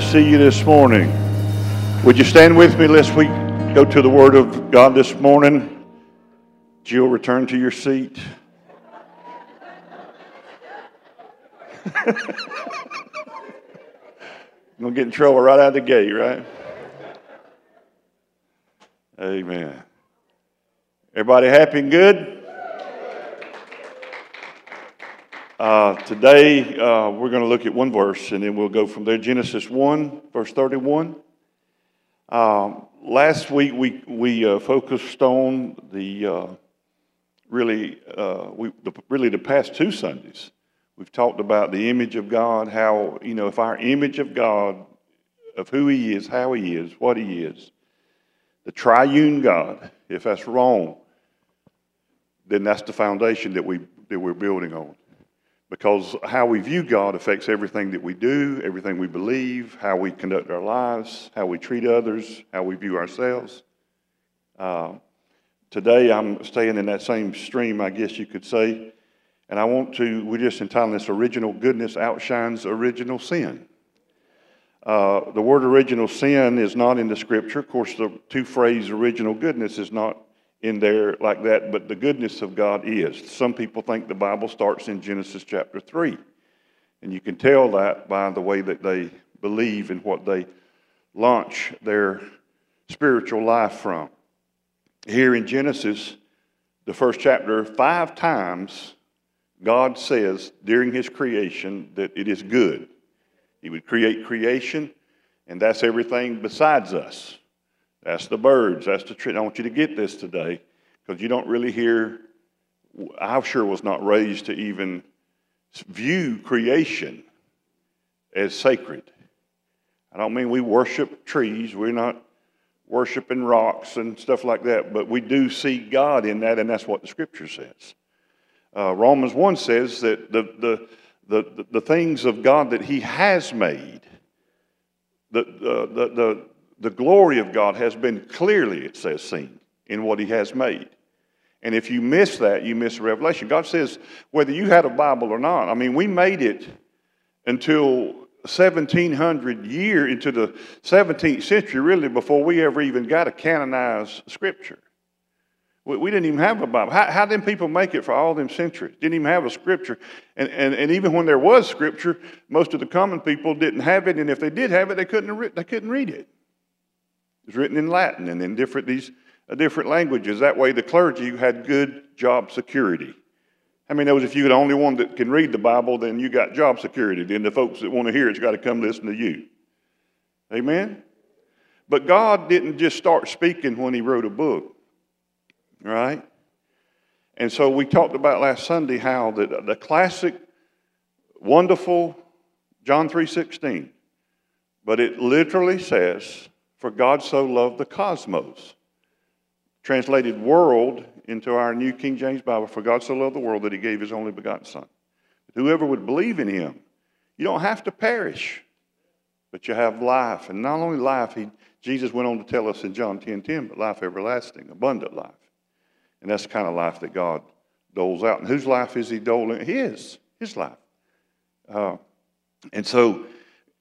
to see you this morning. Would you stand with me lest we go to the Word of God this morning? Jill, return to your seat. I'm going to get in trouble right out of the gate, right? Amen. Everybody happy and good? Uh, today, uh, we're going to look at one verse and then we'll go from there. Genesis 1, verse 31. Um, last week, we, we uh, focused on the uh, really, uh, we, the, really the past two Sundays. We've talked about the image of God, how, you know, if our image of God, of who He is, how He is, what He is, the triune God, if that's wrong, then that's the foundation that, we, that we're building on because how we view God affects everything that we do, everything we believe, how we conduct our lives, how we treat others, how we view ourselves. Uh, today, I'm staying in that same stream, I guess you could say, and I want to, we just entitled this Original Goodness Outshines Original Sin. Uh, the word original sin is not in the scripture. Of course, the two phrase original goodness is not in there like that, but the goodness of God is. Some people think the Bible starts in Genesis chapter 3. And you can tell that by the way that they believe and what they launch their spiritual life from. Here in Genesis, the first chapter, five times God says during his creation that it is good. He would create creation, and that's everything besides us. That's the birds. That's the tree. I want you to get this today because you don't really hear. I sure was not raised to even view creation as sacred. I don't mean we worship trees. We're not worshiping rocks and stuff like that, but we do see God in that, and that's what the scripture says. Uh, Romans 1 says that the, the, the, the, things of God that He has made, the, the, the, the glory of God has been clearly, it says, seen in what He has made. And if you miss that, you miss revelation. God says, whether you had a Bible or not, I mean, we made it until 1700 year into the 17th century, really, before we ever even got a canonized scripture. We, we didn't even have a Bible. How, how did people make it for all them centuries? Didn't even have a scripture. And, and, and even when there was scripture, most of the common people didn't have it. And if they did have it, they couldn't, they couldn't read it. It was written in Latin and in different, these uh, different languages. That way, the clergy had good job security. I mean, knows if you're the only one that can read the Bible, then you got job security. Then the folks that want to hear it's got to come listen to you. Amen? But God didn't just start speaking when He wrote a book, right? And so we talked about last Sunday how the, the classic, wonderful John 3.16, but it literally says, for God so loved the cosmos. Translated world into our New King James Bible. For God so loved the world that he gave his only begotten Son. Whoever would believe in him, you don't have to perish, but you have life. And not only life, he, Jesus went on to tell us in John 10 10, but life everlasting, abundant life. And that's the kind of life that God doles out. And whose life is he doling? His, his life. Uh, and so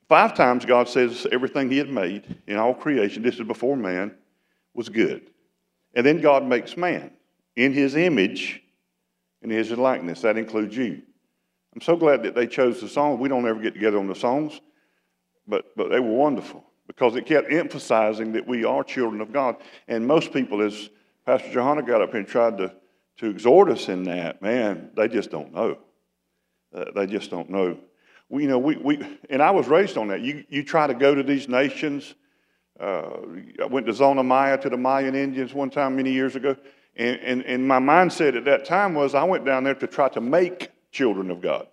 Five times God says everything He had made in all creation, this is before man, was good. And then God makes man in His image and His likeness. That includes you. I'm so glad that they chose the song. We don't ever get together on the songs, but, but they were wonderful because it kept emphasizing that we are children of God. And most people, as Pastor Johanna got up here and tried to, to exhort us in that, man, they just don't know. Uh, they just don't know we, you know, we, we, and I was raised on that. You, you try to go to these nations. Uh, I went to Zona Maya to the Mayan Indians one time many years ago. And, and, and my mindset at that time was I went down there to try to make children of God.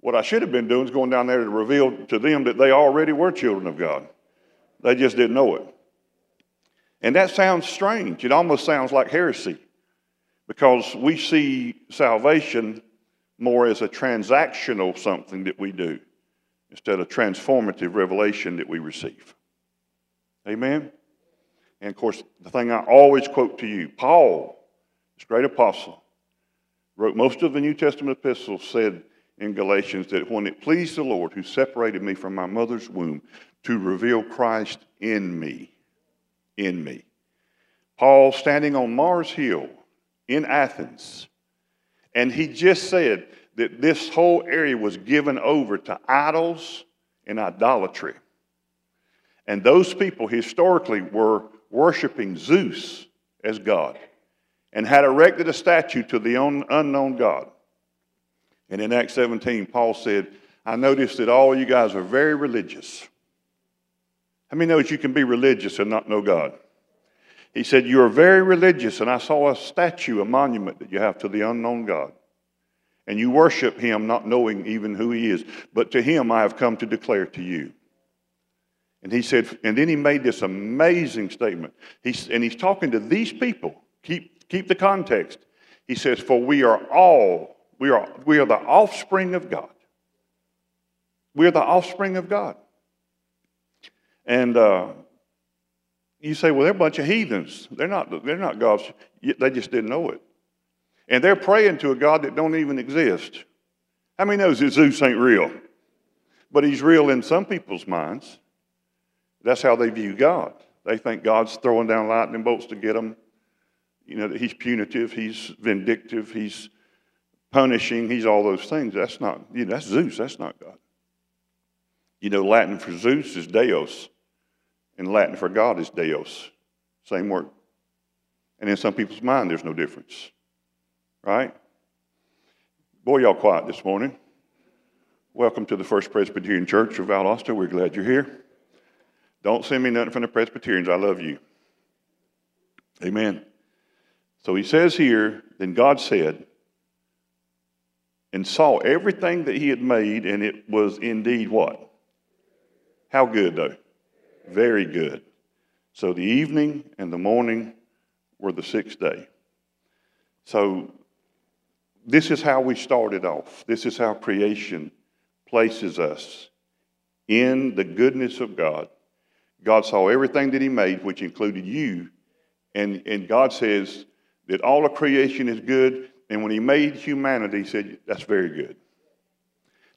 What I should have been doing is going down there to reveal to them that they already were children of God. They just didn't know it. And that sounds strange. It almost sounds like heresy because we see salvation more as a transactional something that we do instead of transformative revelation that we receive. Amen? And of course, the thing I always quote to you Paul, this great apostle, wrote most of the New Testament epistles, said in Galatians that when it pleased the Lord who separated me from my mother's womb to reveal Christ in me, in me. Paul standing on Mars Hill in Athens, and he just said that this whole area was given over to idols and idolatry. And those people historically were worshiping Zeus as God and had erected a statue to the unknown God. And in Acts 17, Paul said, I noticed that all you guys are very religious. How many knows you can be religious and not know God? He said, You are very religious, and I saw a statue, a monument that you have to the unknown God. And you worship him not knowing even who he is. But to him I have come to declare to you. And he said, and then he made this amazing statement. He's, and he's talking to these people. Keep, keep the context. He says, For we are all, we are, we are the offspring of God. We are the offspring of God. And uh, you say, well, they're a bunch of heathens. They're not, they're not God's. They just didn't know it. And they're praying to a God that don't even exist. How many knows that Zeus ain't real? But he's real in some people's minds. That's how they view God. They think God's throwing down lightning bolts to get them. You know, that he's punitive, he's vindictive, he's punishing, he's all those things. That's not, you know, that's Zeus, that's not God. You know, Latin for Zeus is Deus, and Latin for God is Deus. Same word. And in some people's mind, there's no difference. Right? Boy, y'all quiet this morning. Welcome to the First Presbyterian Church of Valdosta. We're glad you're here. Don't send me nothing from the Presbyterians. I love you. Amen. So he says here, then God said, and saw everything that he had made, and it was indeed what? How good, though? Very good. So the evening and the morning were the sixth day. So this is how we started off. This is how creation places us in the goodness of God. God saw everything that He made, which included you. And, and God says that all of creation is good. And when He made humanity, He said, That's very good.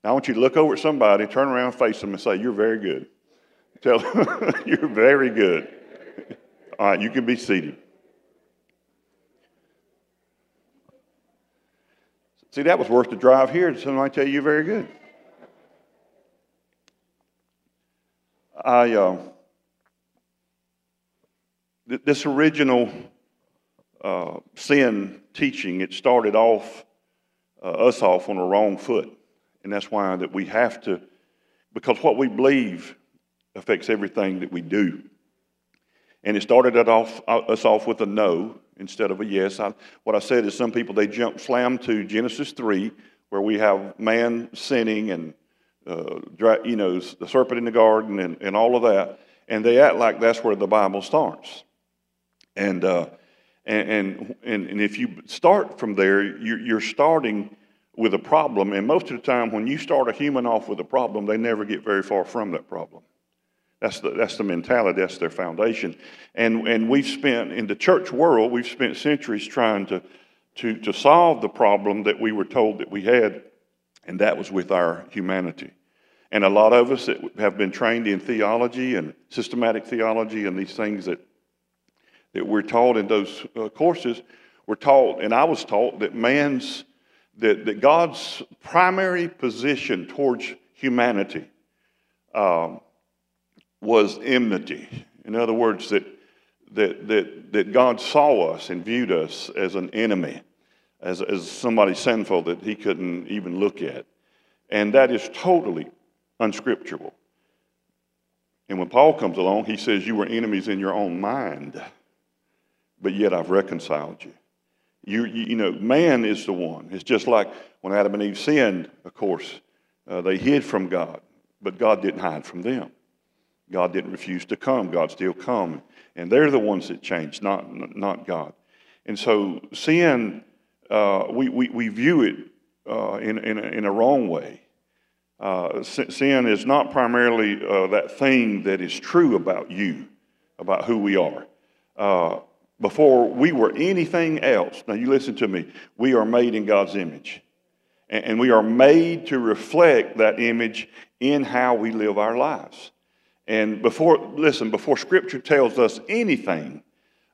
Now I want you to look over at somebody, turn around, face them, and say, You're very good. Tell You're very good. All right, you can be seated. See, that was worth the drive here. Somebody tell you you're very good? I, uh, th- this original uh, sin teaching, it started off uh, us off on a wrong foot. And that's why that we have to, because what we believe affects everything that we do. And it started off, uh, us off with a no instead of a yes. I, what I said is some people, they jump slam to Genesis 3, where we have man sinning and, uh, you know, the serpent in the garden and, and all of that. And they act like that's where the Bible starts. And, uh, and, and, and if you start from there, you're, you're starting with a problem. And most of the time, when you start a human off with a problem, they never get very far from that problem. That's the, that's the mentality, that's their foundation. And, and we've spent, in the church world, we've spent centuries trying to, to, to solve the problem that we were told that we had, and that was with our humanity. And a lot of us that have been trained in theology and systematic theology and these things that, that we're taught in those uh, courses, we're taught, and I was taught, that man's, that, that God's primary position towards humanity um, was enmity. In other words, that, that, that, that God saw us and viewed us as an enemy, as, as somebody sinful that he couldn't even look at. And that is totally unscriptural. And when Paul comes along, he says, You were enemies in your own mind, but yet I've reconciled you. You, you, you know, man is the one. It's just like when Adam and Eve sinned, of course, uh, they hid from God, but God didn't hide from them. God didn't refuse to come. God still come. And they're the ones that changed, not, not God. And so sin, uh, we, we, we view it uh, in, in, a, in a wrong way. Uh, sin is not primarily uh, that thing that is true about you, about who we are. Uh, before we were anything else, now you listen to me, we are made in God's image. And we are made to reflect that image in how we live our lives. And before, listen, before Scripture tells us anything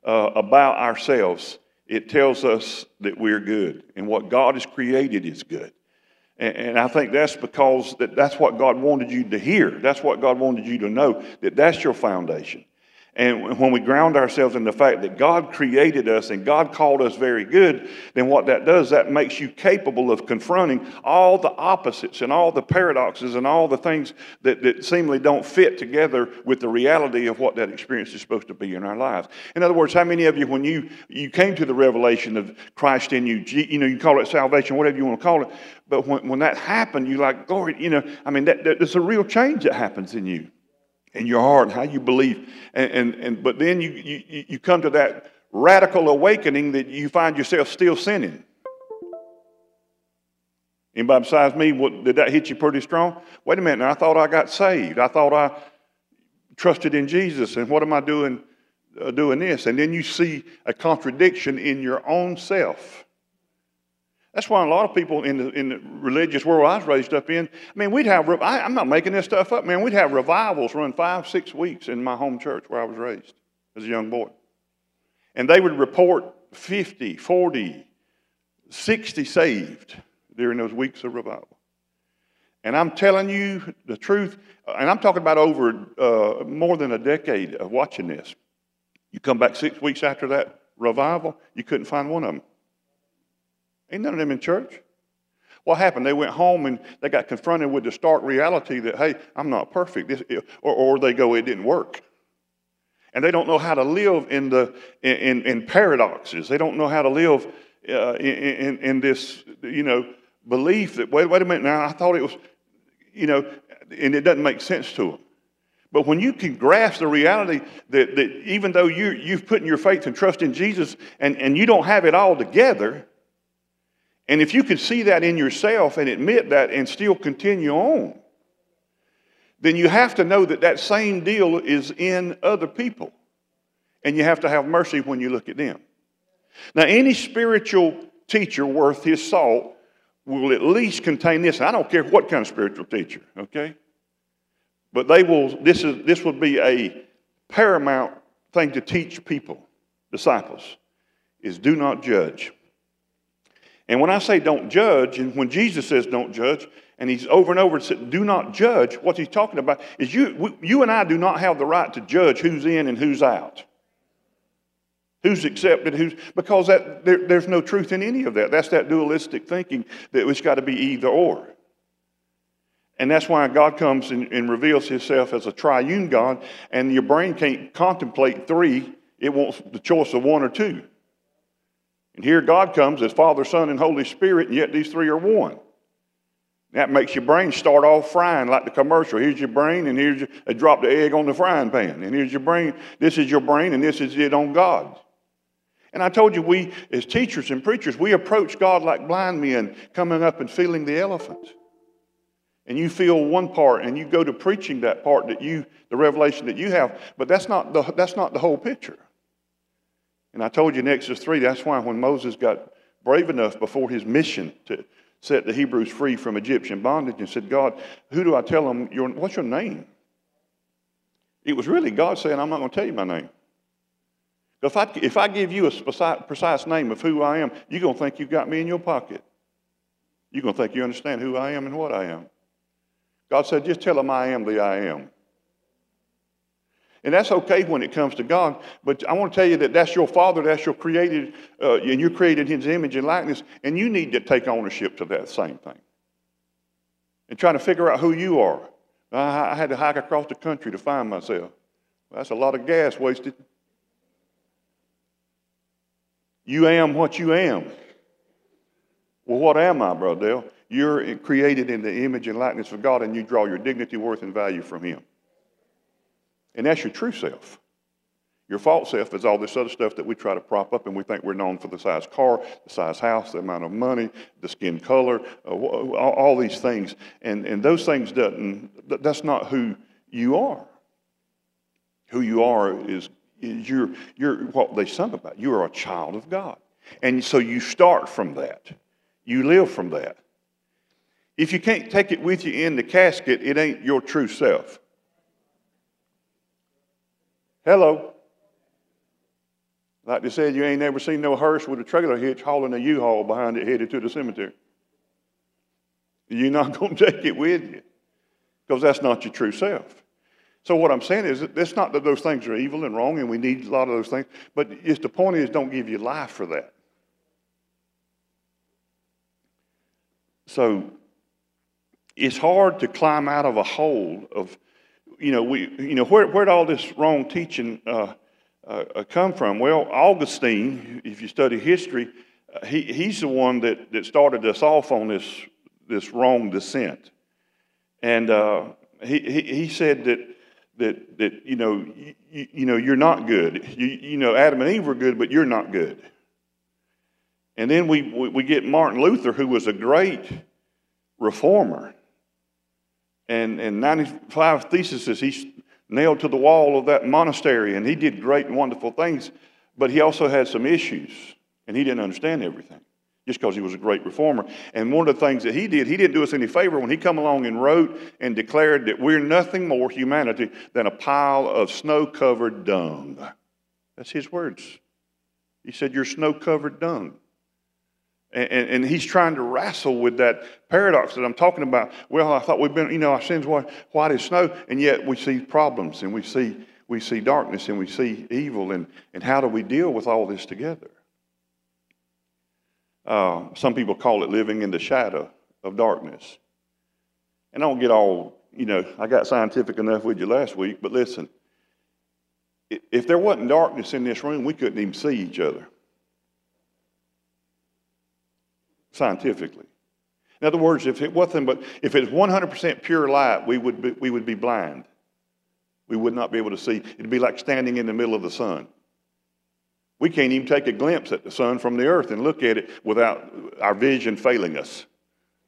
uh, about ourselves, it tells us that we're good and what God has created is good. And, and I think that's because that, that's what God wanted you to hear. That's what God wanted you to know, that that's your foundation. And when we ground ourselves in the fact that God created us and God called us very good, then what that does, that makes you capable of confronting all the opposites and all the paradoxes and all the things that, that seemingly don't fit together with the reality of what that experience is supposed to be in our lives. In other words, how many of you, when you, you came to the revelation of Christ in you, you know, you call it salvation, whatever you want to call it, but when, when that happened, you like, glory, you know, I mean, that, that, there's a real change that happens in you in your heart and how you believe. And, and, and but then you, you, you come to that radical awakening that you find yourself still sinning. Anybody besides me, what, did that hit you pretty strong? Wait a minute, now, I thought I got saved. I thought I trusted in Jesus, and what am I doing uh, doing this? And then you see a contradiction in your own self. That's why a lot of people in the, in the religious world I was raised up in, I mean, we'd have, I, I'm not making this stuff up, man, we'd have revivals run five, six weeks in my home church where I was raised as a young boy. And they would report 50, 40, 60 saved during those weeks of revival. And I'm telling you the truth, and I'm talking about over uh, more than a decade of watching this. You come back six weeks after that revival, you couldn't find one of them. Ain't none of them in church. What happened? They went home and they got confronted with the stark reality that, hey, I'm not perfect. This, or, or they go, it didn't work. And they don't know how to live in, the, in, in paradoxes. They don't know how to live uh, in, in, in, this, you know, belief that, wait, wait a minute now, I thought it was, you know, and it doesn't make sense to them. But when you can grasp the reality that, that even though you, you've put in your faith and trust in Jesus and, and you don't have it all together, and if you can see that in yourself and admit that and still continue on, then you have to know that that same deal is in other people. And you have to have mercy when you look at them. Now, any spiritual teacher worth his salt will at least contain this. I don't care what kind of spiritual teacher, okay? But they will, this, is, this would be a paramount thing to teach people, disciples, is do not judge. And when I say don't judge, and when Jesus says don't judge, and he's over and over said, do not judge, what he's talking about is you, you and I do not have the right to judge who's in and who's out. Who's accepted, who's, because that, there, there's no truth in any of that. That's that dualistic thinking that it's got to be either or. And that's why God comes and, and reveals himself as a triune God, and your brain can't contemplate three, it wants the choice of one or two. And here God comes as Father, Son, and Holy Spirit, and yet these three are one. That makes your brain start off frying like the commercial. Here's your brain, and here's they drop the egg on the frying pan. And here's your brain. This is your brain, and this is it on God. And I told you, we, as teachers and preachers, we approach God like blind men coming up and feeling the elephant. And you feel one part, and you go to preaching that part that you, the revelation that you have, but that's not the, that's not the whole picture. And I told you in Exodus 3, that's why when Moses got brave enough before his mission to set the Hebrews free from Egyptian bondage and said, God, who do I tell them, your, what's your name? It was really God saying, I'm not going to tell you my name. If I, if I give you a precise name of who I am, you're going to think you've got me in your pocket. You're going to think you understand who I am and what I am. God said, just tell them I am the I am. And that's okay when it comes to God, but I want to tell you that that's your Father, that's your created, uh, and you're created in His image and likeness, and you need to take ownership to that same thing. And trying to figure out who you are. I, I had to hike across the country to find myself. That's a lot of gas wasted. You am what you am. Well, what am I, Brother Dell? You're created in the image and likeness of God, and you draw your dignity, worth, and value from Him. And that's your true self. Your false self is all this other stuff that we try to prop up, and we think we're known for the size car, the size house, the amount of money, the skin color, uh, all, all, these things. And, and those things doesn't, that's not who you are. Who you are is, is you're, you're what they sung about. You are a child of God. And so you start from that. You live from that. If you can't take it with you in the casket, it ain't your true self. Hello. Like they said, you ain't never seen no hearse with a trailer hitch hauling a U-Haul behind it headed to the cemetery. You're not going to take it with you because that's not your true self. So what I'm saying is, that it's not that those things are evil and wrong, and we need a lot of those things. But it's the point is, don't give you life for that. So it's hard to climb out of a hole of, you know, we, you know, where where'd all this wrong teaching uh, uh, uh come from? Well, Augustine, if you study history, uh, he, he's the one that, that started us off on this this wrong descent, and uh, he, he he said that that, that you, know, you, you know, you're not good. You, you know, Adam and Eve were good, but you're not good. And then we, we get Martin Luther, who was a great reformer. And, and 95 theses he's nailed to the wall of that monastery, and he did great and wonderful things, but he also had some issues, and he didn't understand everything just because he was a great reformer. And one of the things that he did, he didn't do us any favor when he come along and wrote and declared that we're nothing more, humanity, than a pile of snow-covered dung. That's his words. He said, you're snow-covered dung. And, and, he's trying to wrestle with that paradox that I'm talking about. Well, I thought we've been, you know, our sins white, white as snow, and yet we see problems and we see, we see darkness and we see evil. And, and how do we deal with all this together? Uh, some people call it living in the shadow of darkness. And I don't get all, you know, I got scientific enough with you last week, but listen, if there wasn't darkness in this room, we couldn't even see each other. Scientifically. In other words, if it wasn't but if it's 100% pure light, we would be, we would be blind. We would not be able to see. It'd be like standing in the middle of the sun. We can't even take a glimpse at the sun from the earth and look at it without our vision failing us.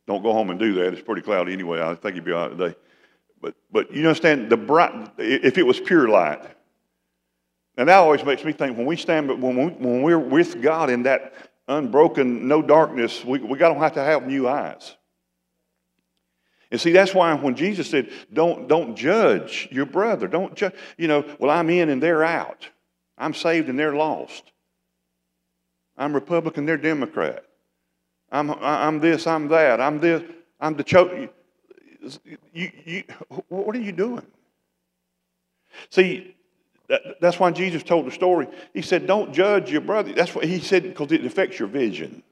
Don't go home and do that. It's pretty cloudy anyway. I think you'd be all right today. But, but you understand, the bright, if it was pure light. And that always makes me think when we stand, but when, we, when we're with God in that unbroken, no darkness, we, we don't have to have new eyes. And see, that's why when Jesus said, don't, don't judge your brother, don't judge, you know, well, I'm in and they're out. I'm saved and they're lost. I'm Republican, they're Democrat. I'm, I'm this, I'm that. I'm this, I'm the choke. You, you, what are you doing? See, that, that's why Jesus told the story. He said, Don't judge your brother. That's what he said because it affects your vision.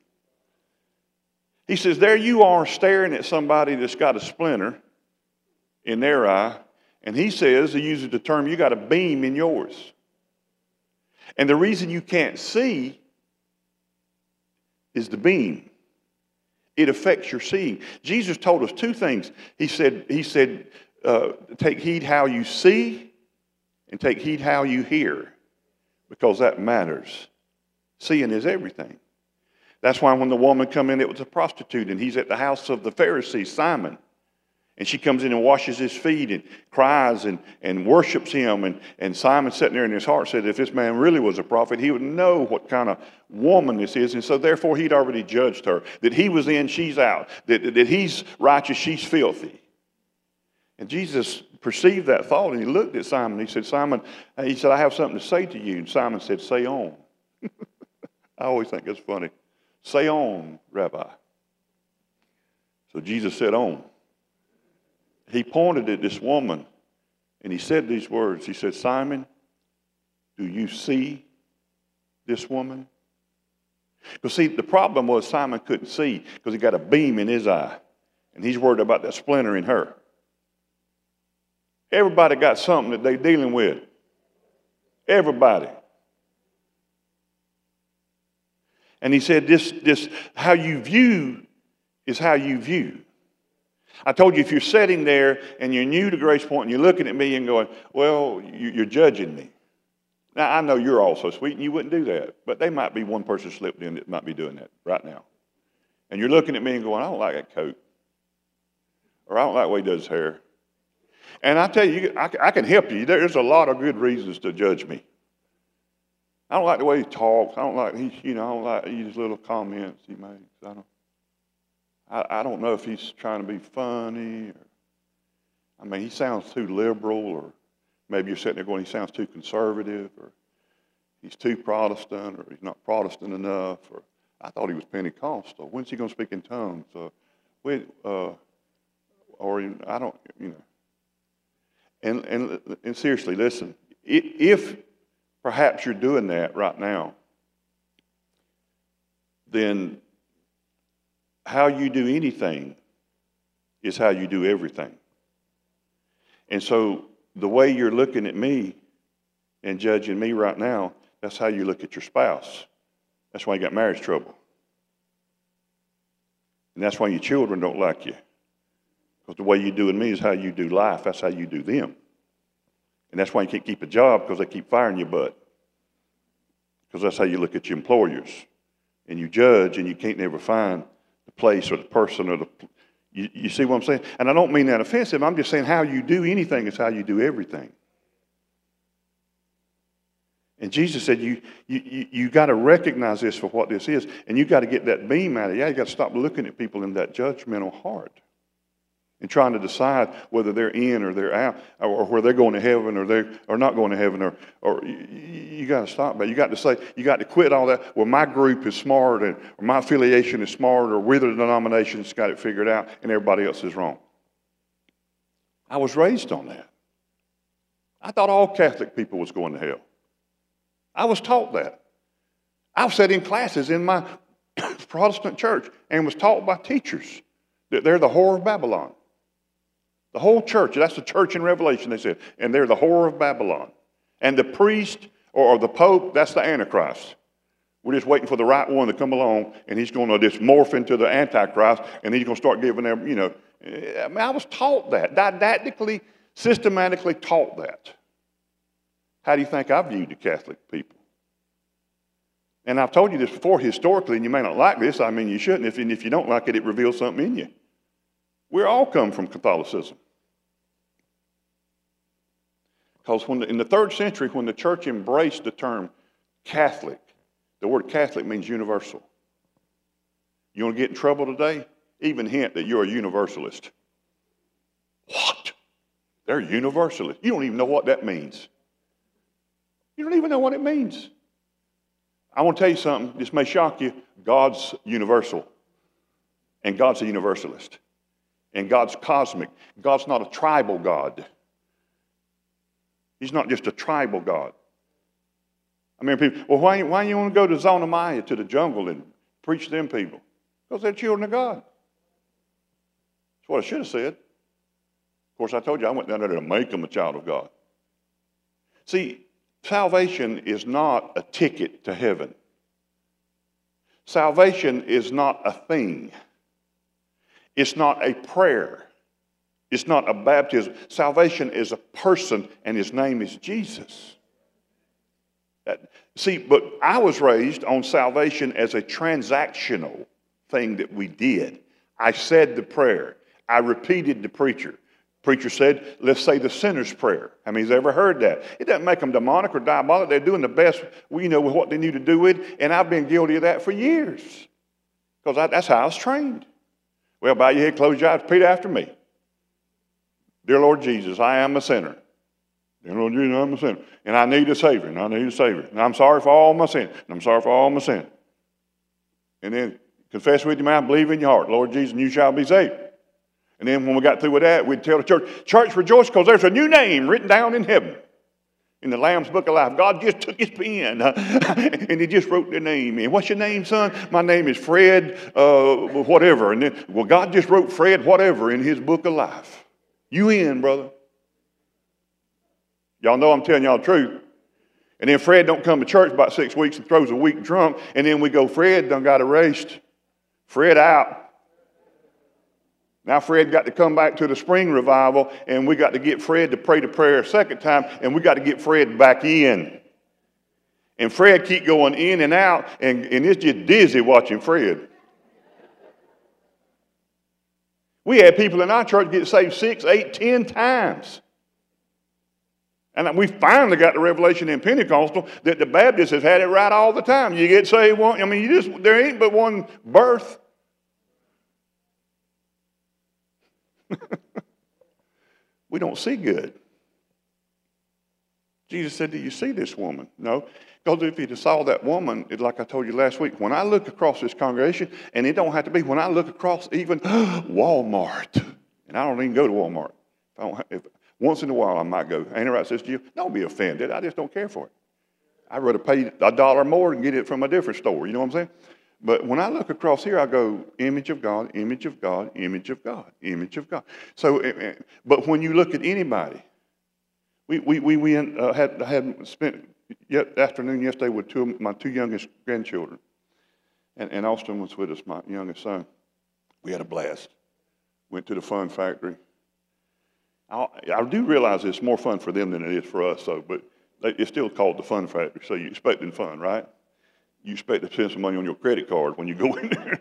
He says, There you are staring at somebody that's got a splinter in their eye. And he says, he uses the term, you got a beam in yours. And the reason you can't see is the beam. It affects your seeing. Jesus told us two things. He said, he said uh, take heed how you see and take heed how you hear because that matters. Seeing is everything. That's why when the woman come in, it was a prostitute, and he's at the house of the Pharisee, Simon. And she comes in and washes his feet and cries and, and worships him. And, and Simon sitting there in his heart said, if this man really was a prophet, he would know what kind of woman this is. And so therefore he'd already judged her. That he was in, she's out. That, that he's righteous, she's filthy. And Jesus perceived that thought and he looked at Simon. He said, Simon, he said, I have something to say to you. And Simon said, Say on. I always think it's funny. Say on, Rabbi. So Jesus said on he pointed at this woman and he said these words. He said, Simon, do you see this woman? Because, see, the problem was Simon couldn't see because he got a beam in his eye. And he's worried about that splinter in her. Everybody got something that they're dealing with. Everybody. And he said, this, this, how you view is how you view. I told you if you're sitting there and you're new to GracePoint and you're looking at me and going, well, you're judging me. Now, I know you're all so sweet and you wouldn't do that, but they might be one person slipped in that might be doing that right now. And you're looking at me and going, I don't like that coat. Or I don't like the way he does his hair. And I tell you, I, I can help you. There's a lot of good reasons to judge me. I don't like the way he talks. I don't like he, you know, I don't like his little comments he makes. I don't. I, I don't know if he's trying to be funny. Or, I mean, he sounds too liberal, or maybe you're sitting there going, he sounds too conservative, or he's too Protestant, or he's not Protestant enough, or I thought he was Pentecostal. When's he going to speak in tongues? Uh, when, uh, or I don't, you know. And, and, and seriously, listen, if perhaps you're doing that right now, then how you do anything is how you do everything. And so the way you're looking at me and judging me right now, that's how you look at your spouse. That's why you got marriage trouble. And that's why your children don't like you. Because the way you do in me is how you do life. That's how you do them. And that's why you can't keep a job because they keep firing your butt. Because that's how you look at your employers. And you judge and you can't never find the place or the person or the. You, you see what I'm saying? And I don't mean that offensive. I'm just saying how you do anything is how you do everything. And Jesus said, You, you, you, you got to recognize this for what this is, and you got to get that beam out of you. You got to stop looking at people in that judgmental heart and trying to decide whether they're in or they're out, or where they're going to heaven or they're or not going to heaven, or, or you, you got to stop. But you got to say, you got to quit all that. Well, my group is smart, and, or my affiliation is smart, or we're the denomination's got it figured out, and everybody else is wrong. I was raised on that. I thought all Catholic people was going to hell. I was taught that. I sat in classes in my Protestant church and was taught by teachers that they're the whore of Babylon. The whole church, that's the church in Revelation, they said, and they're the whore of Babylon. And the priest or the pope, that's the Antichrist. We're just waiting for the right one to come along, and he's going to just morph into the Antichrist, and he's going to start giving them, you know. Eh, I, mean, I was taught that, didactically, systematically taught that. How do you think I viewed the Catholic people? And I've told you this before historically, and you may not like this. I mean, you shouldn't. If, and if you don't like it, it reveals something in you. We all come from Catholicism. Because when the, in the third century, when the church embraced the term Catholic, the word Catholic means universal. You want to get in trouble today? Even hint that you're a universalist. What? They're universalists. You don't even know what that means. You don't even know what it means. I want to tell you something. This may shock you. God's universal, and God's a universalist, and God's cosmic. God's not a tribal God. He's not just a tribal God. I mean, people, well, why, why you want to go to Zona Maya, to the jungle, and preach them people? Because they're children of God. That's what I should have said. Of course, I told you I went down there to make them a child of God. See, salvation is not a ticket to heaven. Salvation is not a thing. It's not a prayer. It's not a baptism. Salvation is a person, and his name is Jesus. See, but I was raised on salvation as a transactional thing that we did. I said the prayer, I repeated the preacher. Preacher said, let's say the sinner's prayer. I mean, he's ever heard that? It doesn't make them demonic or diabolic. They're doing the best, you know, with what they need to do with. And I've been guilty of that for years because that's how I was trained. Well, bow your head, close your eyes, repeat after me. Dear Lord Jesus, I am a sinner. Dear Lord Jesus, I'm a sinner. And I need a Savior, and I need a Savior. And I'm sorry for all my sin. And I'm sorry for all my sin. And then confess with your mouth, believe in your heart, Lord Jesus, and you shall be saved. And then when we got through with that, we'd tell the church, Church, rejoice because there's a new name written down in heaven in the Lamb's Book of Life. God just took his pen and he just wrote their name in. What's your name, son? My name is Fred, uh, whatever. And then, well, God just wrote Fred, whatever, in his Book of Life. You in, brother. Y'all know I'm telling y'all the truth. And then Fred don't come to church about six weeks and throws a week drunk. And then we go, Fred done got erased. Fred out. Now Fred got to come back to the spring revival, and we got to get Fred to pray the prayer a second time, and we got to get Fred back in. And Fred keep going in and out, and, and it's just dizzy watching Fred. We had people in our church get saved six, eight, ten times. And we finally got the revelation in Pentecostal that the Baptists have had it right all the time. You get saved one, I mean, you just there ain't but one birth. we don't see good. Jesus said, Do you see this woman? No. Because if you saw that woman, it, like I told you last week, when I look across this congregation, and it don't have to be, when I look across even Walmart, and I don't even go to Walmart. If if, once in a while I might go. Ain't it right, Sister Jill? Don't be offended. I just don't care for it. I'd rather pay a dollar more and get it from a different store. You know what I'm saying? But when I look across here, I go, image of God, image of God, image of God, image of God. So, eh, eh, but when you look at anybody, we, we, we, we uh, had, had spent yet afternoon yesterday with two of my two youngest grandchildren. And, and Austin was with us, my youngest son. We had a blast. Went to the fun factory. I, I do realize it's more fun for them than it is for us, though, but it's still called the fun factory, so you're expecting fun, right? You expect to spend some money on your credit card when you go in there.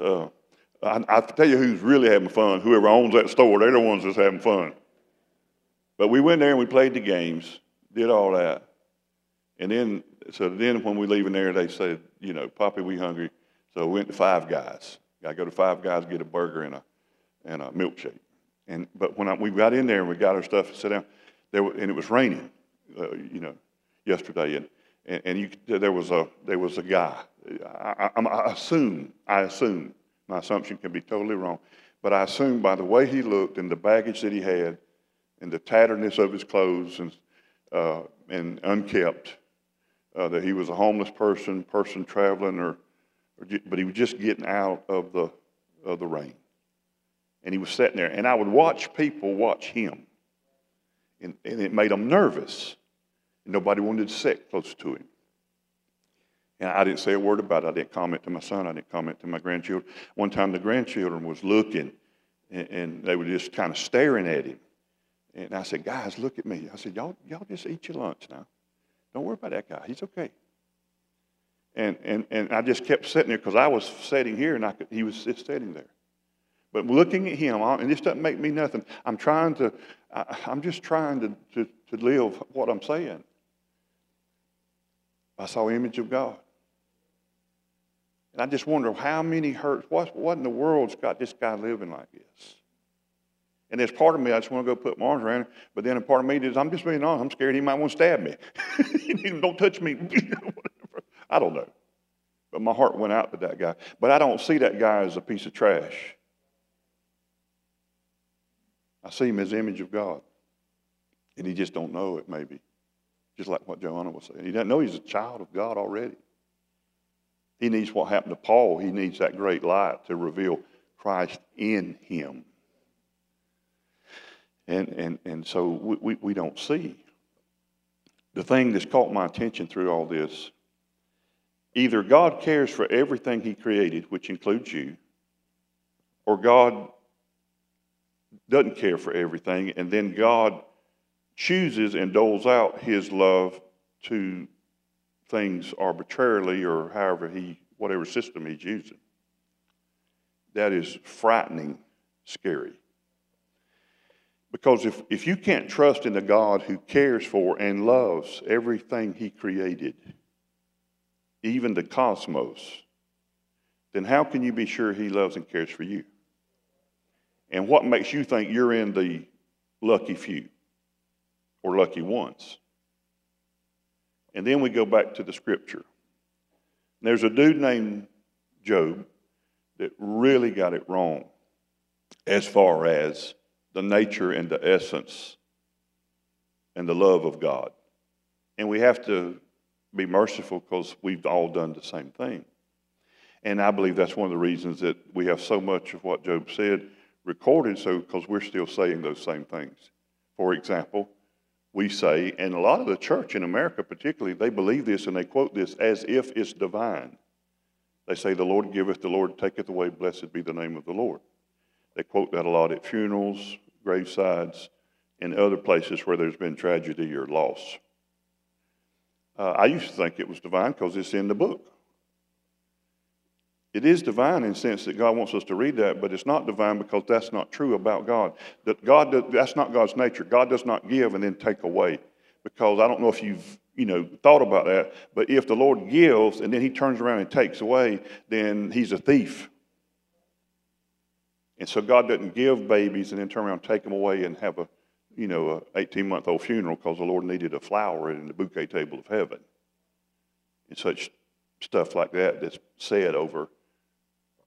uh, I, I tell you who's really having fun. Whoever owns that store, they're the ones that's having fun. But we went there and we played the games, did all that. And then, so then when we leave in there, they said, you know, Poppy, we hungry. So we went to Five Guys. To go to Five Guys, get a burger and a, and a milkshake. And, but when I, we got in there and we got our stuff and sat down, there, and it was raining, uh, you know, yesterday. And, and, and you, there, was a, there was a guy. I, I, I assume, I assume, my assumption can be totally wrong, but I assume by the way he looked and the baggage that he had and the tatteredness of his clothes and, uh, and unkept, uh, that he was a homeless person, person traveling, or, or, but he was just getting out of the, of the rain. And he was sitting there. And I would watch people watch him. And, and it made them nervous. Nobody wanted to sit close to him. And I didn't say a word about it. I didn't comment to my son. I didn't comment to my grandchildren. One time the grandchildren was looking and, and they were just kind of staring at him. And I said, guys, look at me. I said, y'all, y'all just eat your lunch now. Don't worry about that guy. He's okay. And, and, and I just kept sitting there because I was sitting here and I could, he was just sitting there. But looking at him, and this doesn't make me nothing. I'm trying to, I, am just trying to, to, to live what I'm saying. I saw image of God. And I just wonder how many hurts, what, what in the world's got this guy living like this? And there's part of me, I just want to go put my arms around him. But then a part of me is, I'm just being honest, I'm scared he might want to stab me. don't touch me. I don't know. But my heart went out to that guy. But I don't see that guy as a piece of trash. I see him as image of God. And he just don't know it, maybe. Just like what Joanna was saying. He doesn't know he's a child of God already. He needs what happened to Paul. He needs that great light to reveal Christ in him. And, and, and so we, we, we don't see. The thing that's caught my attention through all this either God cares for everything He created, which includes you, or God doesn't care for everything, and then God chooses and doles out His love to things arbitrarily or however He, whatever system He's using. That is frightening, scary. Because if, if you can't trust in the God who cares for and loves everything he created, even the cosmos, then how can you be sure he loves and cares for you? And what makes you think you're in the lucky few or lucky ones? And then we go back to the scripture. There's a dude named Job that really got it wrong as far as the nature and the essence and the love of God. And we have to be merciful because we've all done the same thing. And I believe that's one of the reasons that we have so much of what Job said recorded, so because we're still saying those same things. For example, we say, and a lot of the church in America particularly, they believe this and they quote this as if it's divine. They say, The Lord giveth, the Lord taketh away, blessed be the name of the Lord. They quote that a lot at funerals, gravesides, and other places where there's been tragedy or loss. Uh, I used to think it was divine because it's in the book. It is divine in the sense that God wants us to read that, but it's not divine because that's not true about God. That God does, that's not God's nature. God does not give and then take away. Because I don't know if you've you know thought about that, but if the Lord gives and then He turns around and takes away, then He's a thief. And so God doesn't give babies and then turn around and take them away and have a, you know, a 18 month old funeral because the Lord needed a flower in the bouquet table of heaven. And such stuff like that that's said over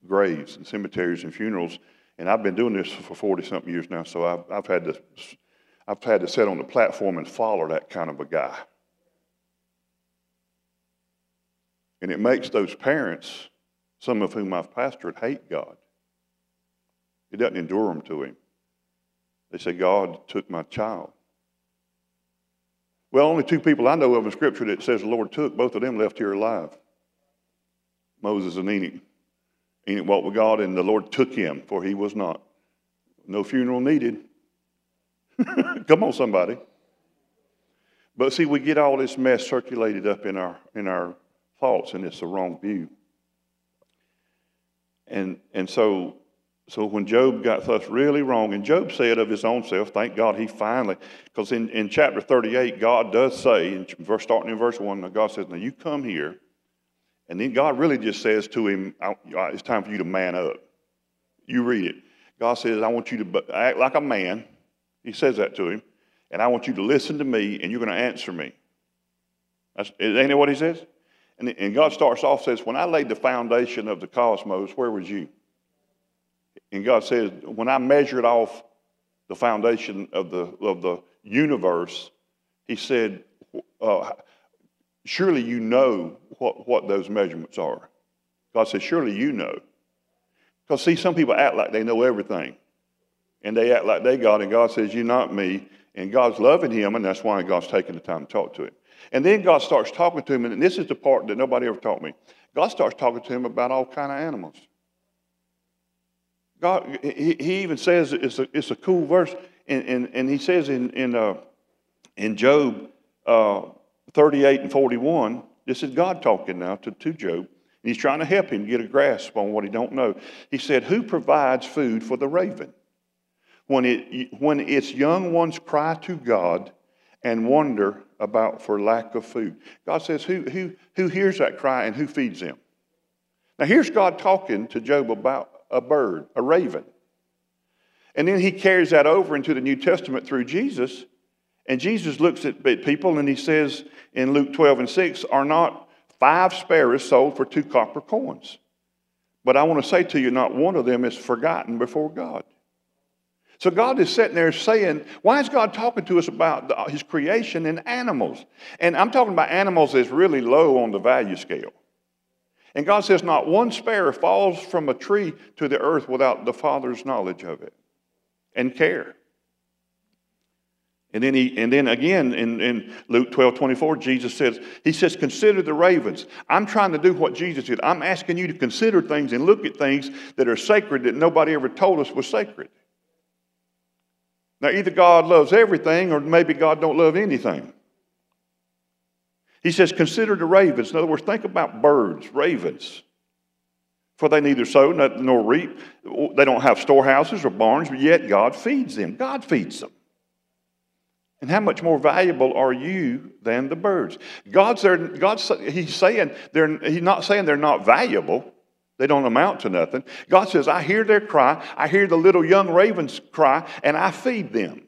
graves and cemeteries and funerals. And I've been doing this for 40 something years now, so I've, I've, had to, I've had to sit on the platform and follow that kind of a guy. And it makes those parents, some of whom I've pastored, hate God. It doesn't endure them to Him. They say, God took my child. Well, only two people I know of in Scripture that says the Lord took, both of them left here alive Moses and Enoch. Enoch walked with God, and the Lord took him, for he was not. No funeral needed. Come on, somebody. But see, we get all this mess circulated up in our, in our thoughts, and it's the wrong view. And, and so, so when Job got thus really wrong, and Job said of his own self, thank God he finally, because in, in chapter 38, God does say, in verse, starting in verse 1, God says, Now you come here and then God really just says to him, It's time for you to man up. You read it. God says, I want you to act like a man. He says that to him. And I want you to listen to me, and you're going to answer me. That's, ain't that what he says? And, and God starts off, says, When I laid the foundation of the cosmos, where was you? And God says, When I measured off the foundation of the, of the universe, He said, uh, Surely you know what, what those measurements are. God says, Surely you know. Because, see, some people act like they know everything. And they act like they God, and God says, You're not me. And God's loving him, and that's why God's taking the time to talk to him. And then God starts talking to him, and this is the part that nobody ever taught me. God starts talking to him about all kind of animals. God, he, he even says it's a, it's a cool verse, and, and, and he says in, in, uh, in Job uh, 38 and 41, this is God talking now to, to Job. And he's trying to help him get a grasp on what he don't know. He said, Who provides food for the raven? When, it, when its young ones cry to God and wonder about for lack of food. God says, who, who, who hears that cry and who feeds them? Now, here's God talking to Job about a bird, a raven. And then he carries that over into the New Testament through Jesus. And Jesus looks at people and he says in Luke 12 and 6, Are not five sparrows sold for two copper coins? But I want to say to you, not one of them is forgotten before God. So God is sitting there saying, why is God talking to us about his creation and animals? And I'm talking about animals that's really low on the value scale. And God says, not one sparrow falls from a tree to the earth without the Father's knowledge of it and care. And then, he, and then again in, in Luke 12 24, Jesus says, He says, Consider the ravens. I'm trying to do what Jesus did. I'm asking you to consider things and look at things that are sacred that nobody ever told us was sacred. Now, either God loves everything or maybe God don't love anything. He says, Consider the ravens. In other words, think about birds, ravens. For they neither sow nor reap. They don't have storehouses or barns, but yet God feeds them. God feeds them. And how much more valuable are you than the birds? God's there, God's He's saying they're He's not saying they're not valuable. They don't amount to nothing. God says, I hear their cry, I hear the little young ravens cry, and I feed them.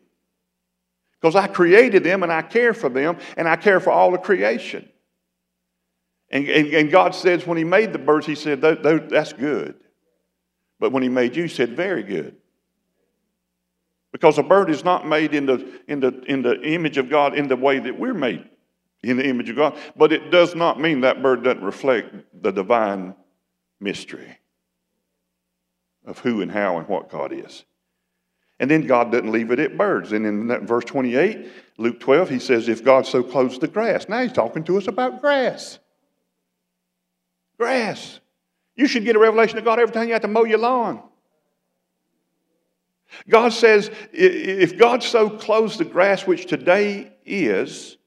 Because I created them and I care for them and I care for all the creation. And, and, and God says, when He made the birds, He said, That's good. But when He made you, He said, Very good. Because a bird is not made in the, in, the, in the image of God in the way that we're made in the image of God. But it does not mean that bird doesn't reflect the divine mystery of who and how and what God is. And then God doesn't leave it at birds. And in verse 28, Luke 12, he says, If God so clothes the grass. Now he's talking to us about grass. Grass. You should get a revelation of God every time you have to mow your lawn. God says, if God so clothes the grass, which today is,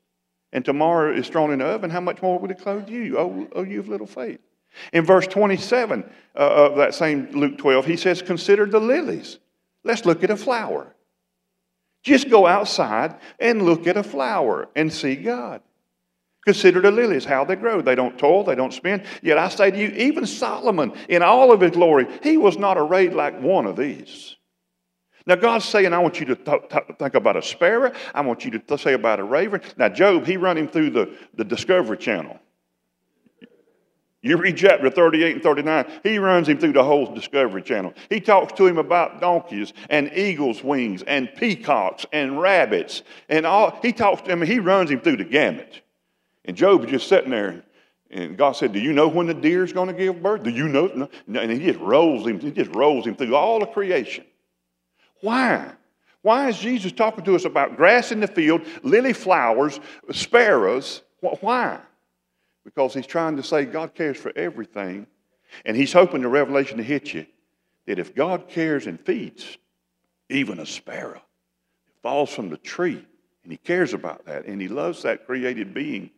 and tomorrow is thrown in the oven, how much more would it clothe you? Oh, oh you of little faith. In verse 27 uh, of that same Luke 12, he says, Consider the lilies. Let's look at a flower. Just go outside and look at a flower and see God. Consider the lilies, how they grow. They don't toil, they don't spin. Yet I say to you, even Solomon, in all of his glory, he was not arrayed like one of these. Now, God's saying, I want you to th- th- think about a sparrow. I want you to th- say about a raven. Now, Job, he run him through the, the Discovery Channel. You read chapter 38 and 39, he runs him through the whole Discovery Channel. He talks to him about donkeys and eagle's wings and peacocks and rabbits and all. He talks to him, he runs him through the gamut. And Job is just sitting there, and God said, Do you know when the deer is going to give birth? Do you know? And he just rolls him, he just rolls him through all of creation. Why? Why is Jesus talking to us about grass in the field, lily flowers, sparrows? Why? Because he's trying to say God cares for everything. And he's hoping the revelation to hit you that if God cares and feeds even a sparrow, it falls from the tree, and he cares about that, and he loves that created being,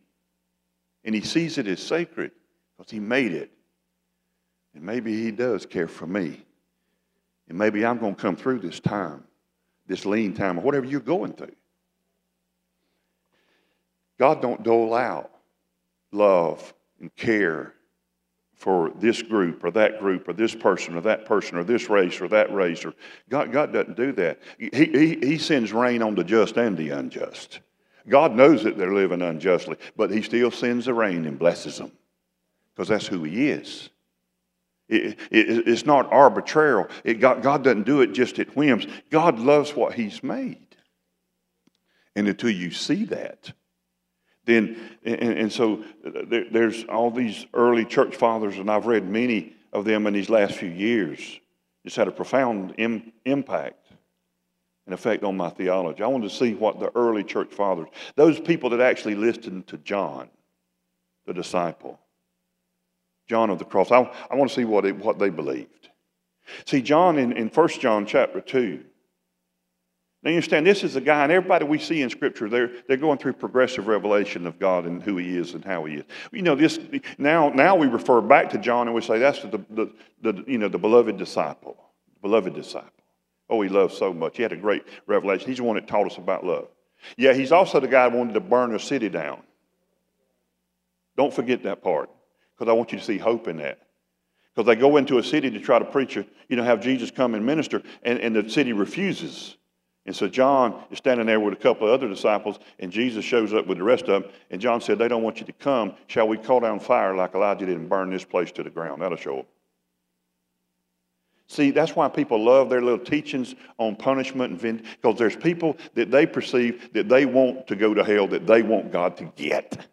and he sees it as sacred because he made it. And maybe he does care for me. And maybe I'm going to come through this time, this lean time, or whatever you're going through. God don't dole out love and care for this group or that group or this person or that person or this race or that race or God, God doesn't do that. He, he, he sends rain on the just and the unjust. God knows that they're living unjustly, but he still sends the rain and blesses them because that's who he is. It, it, it's not arbitrary. It, God, God doesn't do it just at whims. God loves what he's made. And until you see that, then, and, and so uh, there, there's all these early church fathers, and I've read many of them in these last few years. It's had a profound Im, impact and effect on my theology. I wanted to see what the early church fathers, those people that actually listened to John, the disciple, John of the cross, I, I want to see what, it, what they believed. See, John in, in 1 John chapter 2, now, you understand, this is a guy, and everybody we see in Scripture, they're, they're going through progressive revelation of God and who He is and how He is. You know, this now, now we refer back to John and we say that's the, the, the, you know, the beloved disciple. Beloved disciple. Oh, he loved so much. He had a great revelation. He's the one that taught us about love. Yeah, he's also the guy that wanted to burn a city down. Don't forget that part, because I want you to see hope in that. Because they go into a city to try to preach, a, you know, have Jesus come and minister, and, and the city refuses. And so John is standing there with a couple of other disciples, and Jesus shows up with the rest of them. And John said, They don't want you to come. Shall we call down fire like Elijah did and burn this place to the ground? That'll show up. See, that's why people love their little teachings on punishment and vengeance, because there's people that they perceive that they want to go to hell, that they want God to get.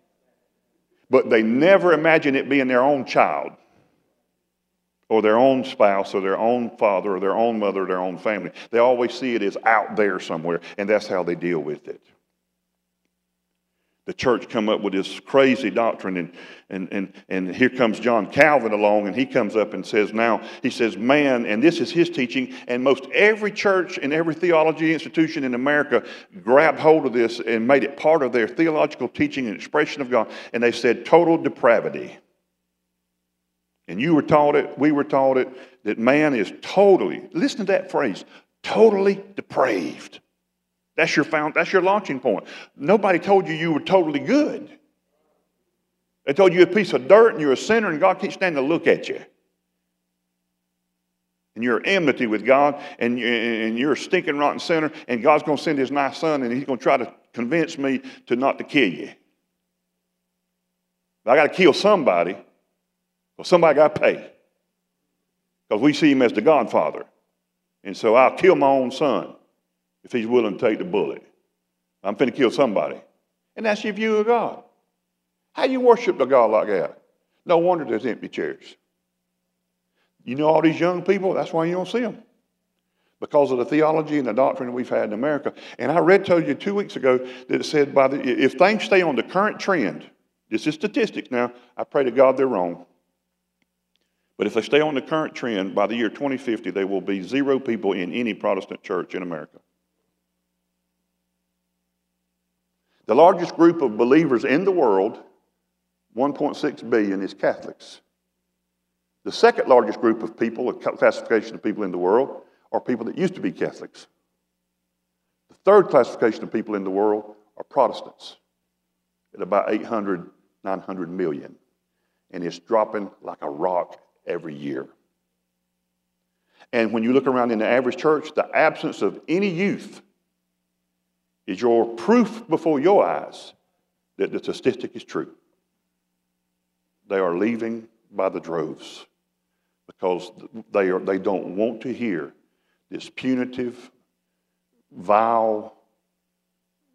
But they never imagine it being their own child or their own spouse or their own father or their own mother or their own family. They always see it as out there somewhere, and that's how they deal with it. The church come up with this crazy doctrine, and, and, and, and here comes John Calvin along, and he comes up and says, Now, he says, man, and this is his teaching, and most every church and every theology institution in America grabbed hold of this and made it part of their theological teaching and expression of God, and they said, total depravity. And you were taught it, we were taught it, that man is totally, listen to that phrase, totally depraved. That's your found, that's your launching point. Nobody told you you were totally good. They told you a piece of dirt and you're a sinner and God can't stand to look at you. And you're enmity with God and you're a stinking rotten sinner and God's going to send his nice son and he's going to try to convince me to not to kill you. But I got to kill somebody. Well, somebody got to pay. Because we see him as the Godfather. And so I'll kill my own son if he's willing to take the bullet. I'm finna kill somebody. And that's your view of God. How you worship a God like that? No wonder there's empty chairs. You know all these young people, that's why you don't see them. Because of the theology and the doctrine that we've had in America. And I read told you two weeks ago that it said by the, if things stay on the current trend, this is statistics now, I pray to God they're wrong. But if they stay on the current trend, by the year 2050, there will be zero people in any Protestant church in America. The largest group of believers in the world, 1.6 billion, is Catholics. The second largest group of people, a classification of people in the world, are people that used to be Catholics. The third classification of people in the world are Protestants. at about 800, 900 million. And it's dropping like a rock every year. And when you look around in the average church, the absence of any youth is your proof before your eyes that the statistic is true. They are leaving by the droves because they, are, they don't want to hear this punitive, vile,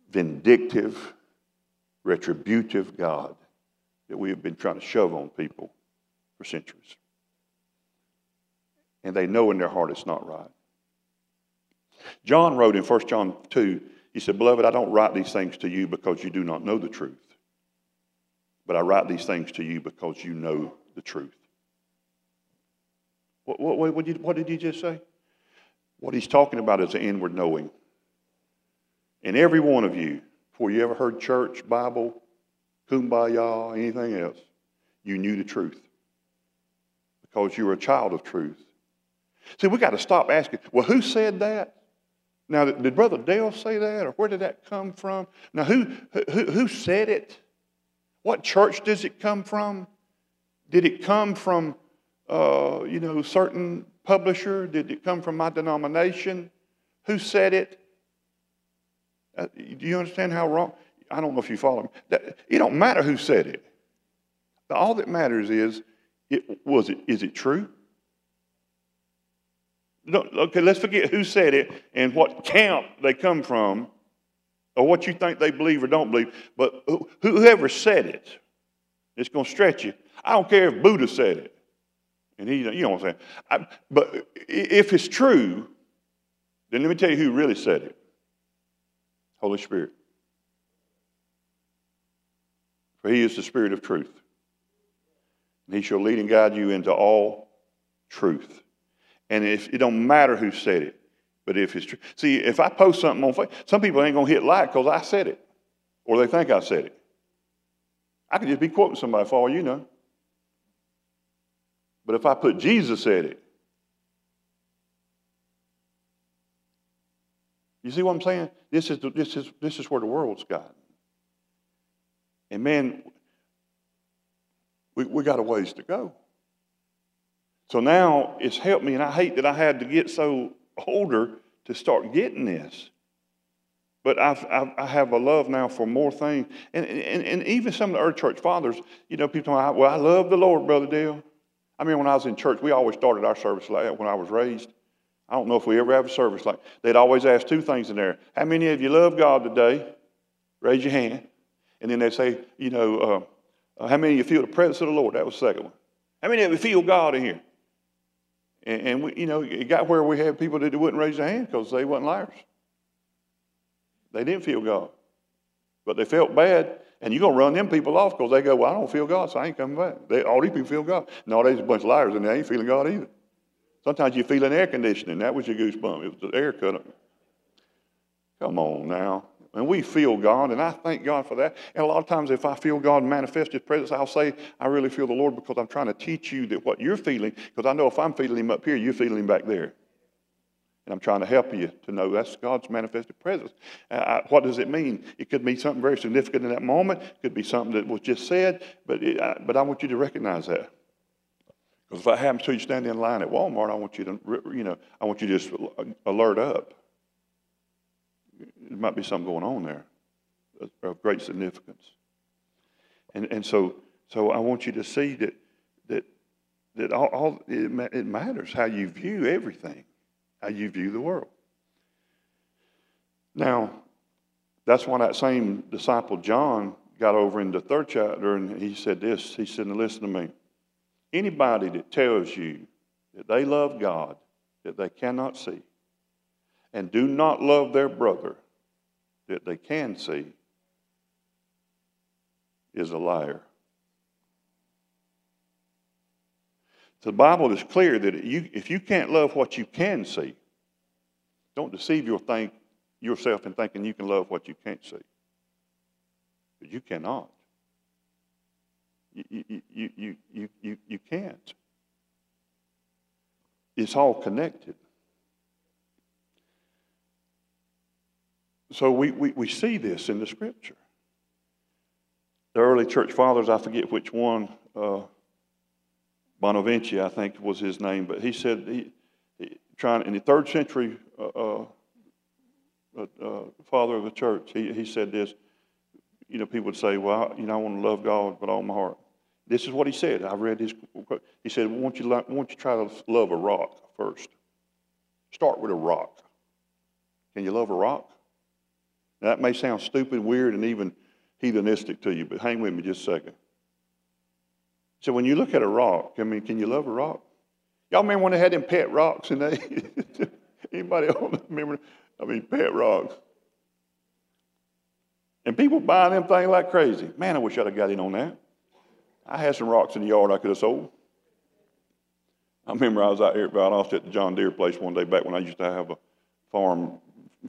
vindictive, retributive God that we have been trying to shove on people for centuries. And they know in their heart it's not right. John wrote in 1 John 2, he said, Beloved, I don't write these things to you because you do not know the truth, but I write these things to you because you know the truth. What, what, what, did, what did he just say? What he's talking about is the inward knowing. And every one of you, before you ever heard church, Bible, kumbaya, anything else, you knew the truth because you were a child of truth. See, we got to stop asking, well, who said that? Now, did Brother Dell say that, or where did that come from? Now, who, who, who said it? What church does it come from? Did it come from, uh, you know, certain publisher? Did it come from my denomination? Who said it? Uh, do you understand how wrong? I don't know if you follow me. That, it don't matter who said it. All that matters is, it, was it, is it true? No, okay, let's forget who said it and what camp they come from or what you think they believe or don't believe. But whoever said it, it's going to stretch you. I don't care if Buddha said it. And he, you know what I'm saying? I, but if it's true, then let me tell you who really said it Holy Spirit. For he is the Spirit of truth. And he shall lead and guide you into all truth. And if it don't matter who said it, but if it's true. See, if I post something on Facebook, some people ain't gonna hit like because I said it. Or they think I said it. I could just be quoting somebody for all you know. But if I put Jesus said it, you see what I'm saying? This is, the, this is, this is where the world's got. And man, we, we got a ways to go. So now it's helped me, and I hate that I had to get so older to start getting this. But I've, I've I have a love now for more things. And, and, and even some of the early church fathers, you know, people say, well, I love the Lord, Brother Dell. I mean, when I was in church, we always started our service like that when I was raised. I don't know if we ever have a service like They'd always ask two things in there. How many of you love God today? Raise your hand. And then they'd say, you know, uh, how many of you feel the presence of the Lord? That was the second one. How many of you feel God in here? And, and we, you know, it got where we had people that wouldn't raise their hand because they wasn't liars. They didn't feel God. But they felt bad, and you're going to run them people off because they go, Well, I don't feel God, so I ain't coming back. They, all these people feel God. No, there's a bunch of liars, and they ain't feeling God either. Sometimes you feel an air conditioning. That was your goosebump. It was the air cut. Come on now. And we feel God, and I thank God for that. And a lot of times, if I feel God manifest His presence, I'll say, I really feel the Lord because I'm trying to teach you that what you're feeling, because I know if I'm feeling Him up here, you're feeling Him back there. And I'm trying to help you to know that's God's manifested presence. Uh, what does it mean? It could be something very significant in that moment. It could be something that was just said, but, it, I, but I want you to recognize that. Because if that happens to you standing in line at Walmart, I want you to, you know, I want you to just alert up there might be something going on there of great significance. And, and so, so I want you to see that, that, that all, all it, it matters how you view everything, how you view the world. Now, that's why that same disciple John got over in the third chapter and he said this. He said, Listen to me. Anybody that tells you that they love God that they cannot see and do not love their brother that they can see is a liar. The Bible is clear that if you can't love what you can see, don't deceive your think, yourself in thinking you can love what you can't see. But you cannot. You, you, you, you, you, you can't. It's all connected. So we, we, we see this in the scripture. the early church fathers, I forget which one, uh, I think was his name, but he said, he, he trying in the third century uh, uh, uh, uh father of the church, he, he said this. You know, people would say, well, you know, I want to love God with all my heart. This is what he said. I read his. He said, won't you, won't you try to love a rock first? Start with a rock. Can you love a rock? Now, that may sound stupid, weird, and even heathenistic to you, but hang with me just a second. So when you look at a rock, I mean, can you love a rock? Y'all remember when they had them pet rocks and they anybody remember? I mean, pet rocks. And people buying them things like crazy. Man, I wish I'd have got in on that. I had some rocks in the yard I could have sold. I remember I was out here at Valdosta at the John Deere place one day back when I used to have a farm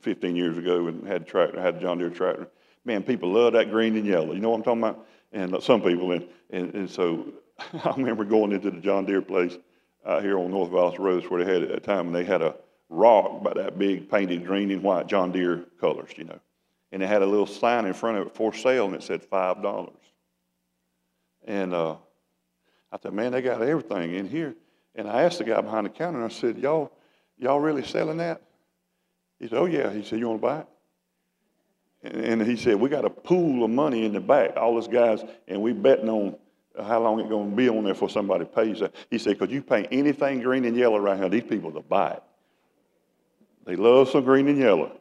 15 years ago and had a tractor, had a John Deere tractor. Man, people love that green and yellow. You know what I'm talking about? And uh, some people, and, and, and so I remember going into the John Deere place out here on North Valdosta Road where they had it at that time, and they had a rock by that big painted green and white John Deere colors, you know. And it had a little sign in front of it for sale, and it said $5. And uh, I said, man, they got everything in here. And I asked the guy behind the counter, and I said, y'all, y'all really selling that? He said, oh, yeah. He said, you want to buy it? And, he said, we got a pool of money in the back, all those guys, and we betting on how long it's going to be on there before somebody pays that. He said, because you paint anything green and yellow around here, these people will buy it. They love some green and yellow.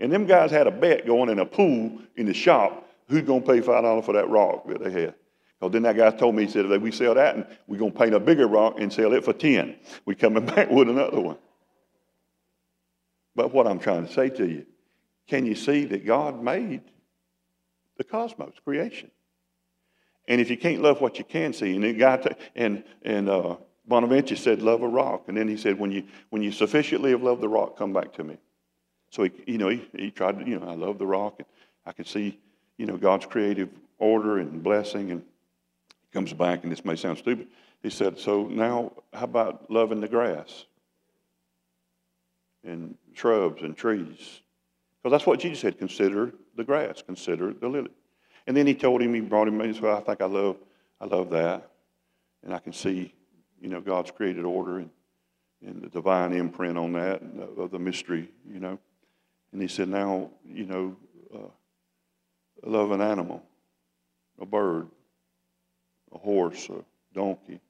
And them guys had a bet going in a pool in the shop, who's going to pay $5 for that rock that they had? Because then that guy told me, he said, if we sell that, and we're going to paint a bigger rock and sell it for 10. We're coming back with another one. But what I'm trying to say to you, can you see that God made the cosmos, creation? And if you can't love what you can see, and got and and uh, Bonaventure said, "Love a rock," and then he said, "When you when you sufficiently have loved the rock, come back to me." So he, you know, he, he tried to, you know, I love the rock, and I can see, you know, God's creative order and blessing, and he comes back, and this may sound stupid. He said, "So now, how about loving the grass and shrubs and trees?" Because that's what Jesus said consider the grass, consider the lily. And then he told him, he brought him, he said, I think I love, I love that. And I can see, you know, God's created order and, and the divine imprint on that, of the mystery, you know. And he said, now, you know, uh, love an animal, a bird, a horse, a donkey.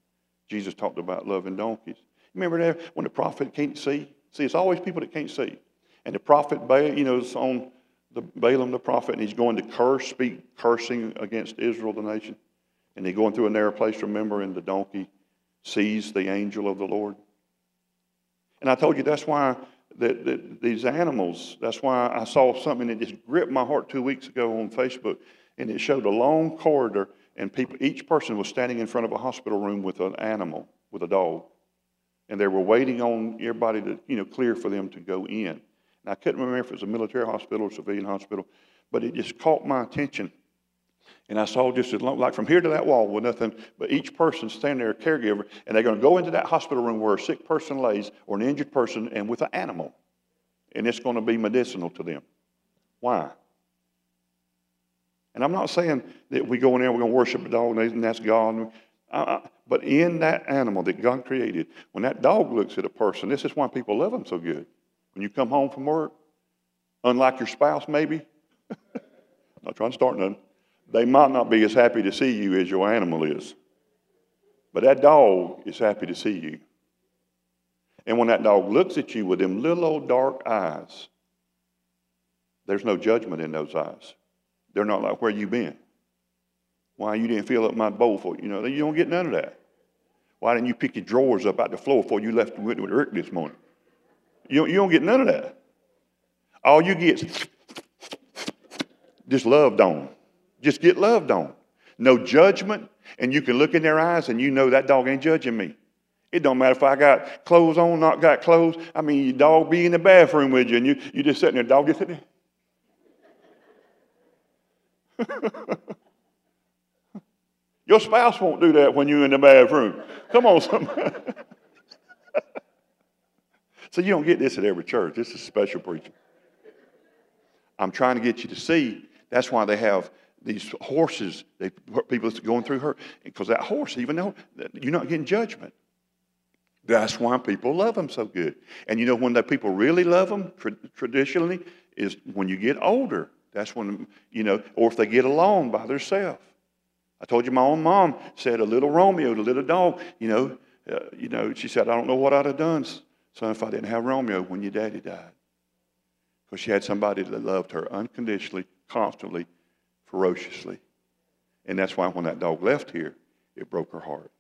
Jesus talked about loving donkeys. Remember that when the prophet can't see? See, it's always people that can't see. And the prophet, you know, is on the Balaam the prophet, and he's going to curse, speak cursing against Israel, the nation. And he's going through a narrow place, remember, and the donkey sees the angel of the Lord. And I told you that's why that, that these animals, that's why I saw something that just gripped my heart two weeks ago on Facebook, and it showed a long corridor, and people, each person was standing in front of a hospital room with an animal, with a dog. And they were waiting on everybody to, you know, clear for them to go in. And I couldn't remember if it was a military hospital or civilian hospital, but it just caught my attention. And I saw just as long, like from here to that wall with nothing but each person standing there, a caregiver, and they're going to go into that hospital room where a sick person lays or an injured person and with an animal. And it's going to be medicinal to them. Why? And I'm not saying that we go in there, we're going to worship a dog and that's God. Uh, but in that animal that God created, when that dog looks at a person, this is why people love them so good. When you come home from work, unlike your spouse, maybe, not trying to start nothing, they might not be as happy to see you as your animal is. But that dog is happy to see you. And when that dog looks at you with them little old dark eyes, there's no judgment in those eyes. They're not like, where you been? Why you didn't fill up my bowl for you? know, you don't get none of that. Why didn't you pick your drawers up out the floor before you left with Rick this morning? You don't, you don't get none of that. All you get is just loved on. Just get loved on. No judgment, and you can look in their eyes and you know that dog ain't judging me. It don't matter if I got clothes on, not got clothes. I mean, your dog be in the bathroom with you, and you you just sitting there, dog just sitting there. Your spouse won't do that when you're in the bathroom. Come on, somebody. So you don't get this at every church. This is special preaching. I'm trying to get you to see that's why they have these horses, they, people that's going through her, because that horse, even though you're not getting judgment, that's why people love them so good. And you know when the people really love them, tra- traditionally, is when you get older. That's when, you know, or if they get along by themselves. I told you my own mom said a little Romeo, the little dog, you know, uh, you know, she said, I don't know what I'd have done, son, if I didn't have Romeo when your daddy died. Because she had somebody that loved her unconditionally, constantly, ferociously. And that's why when that dog left here, it broke her heart.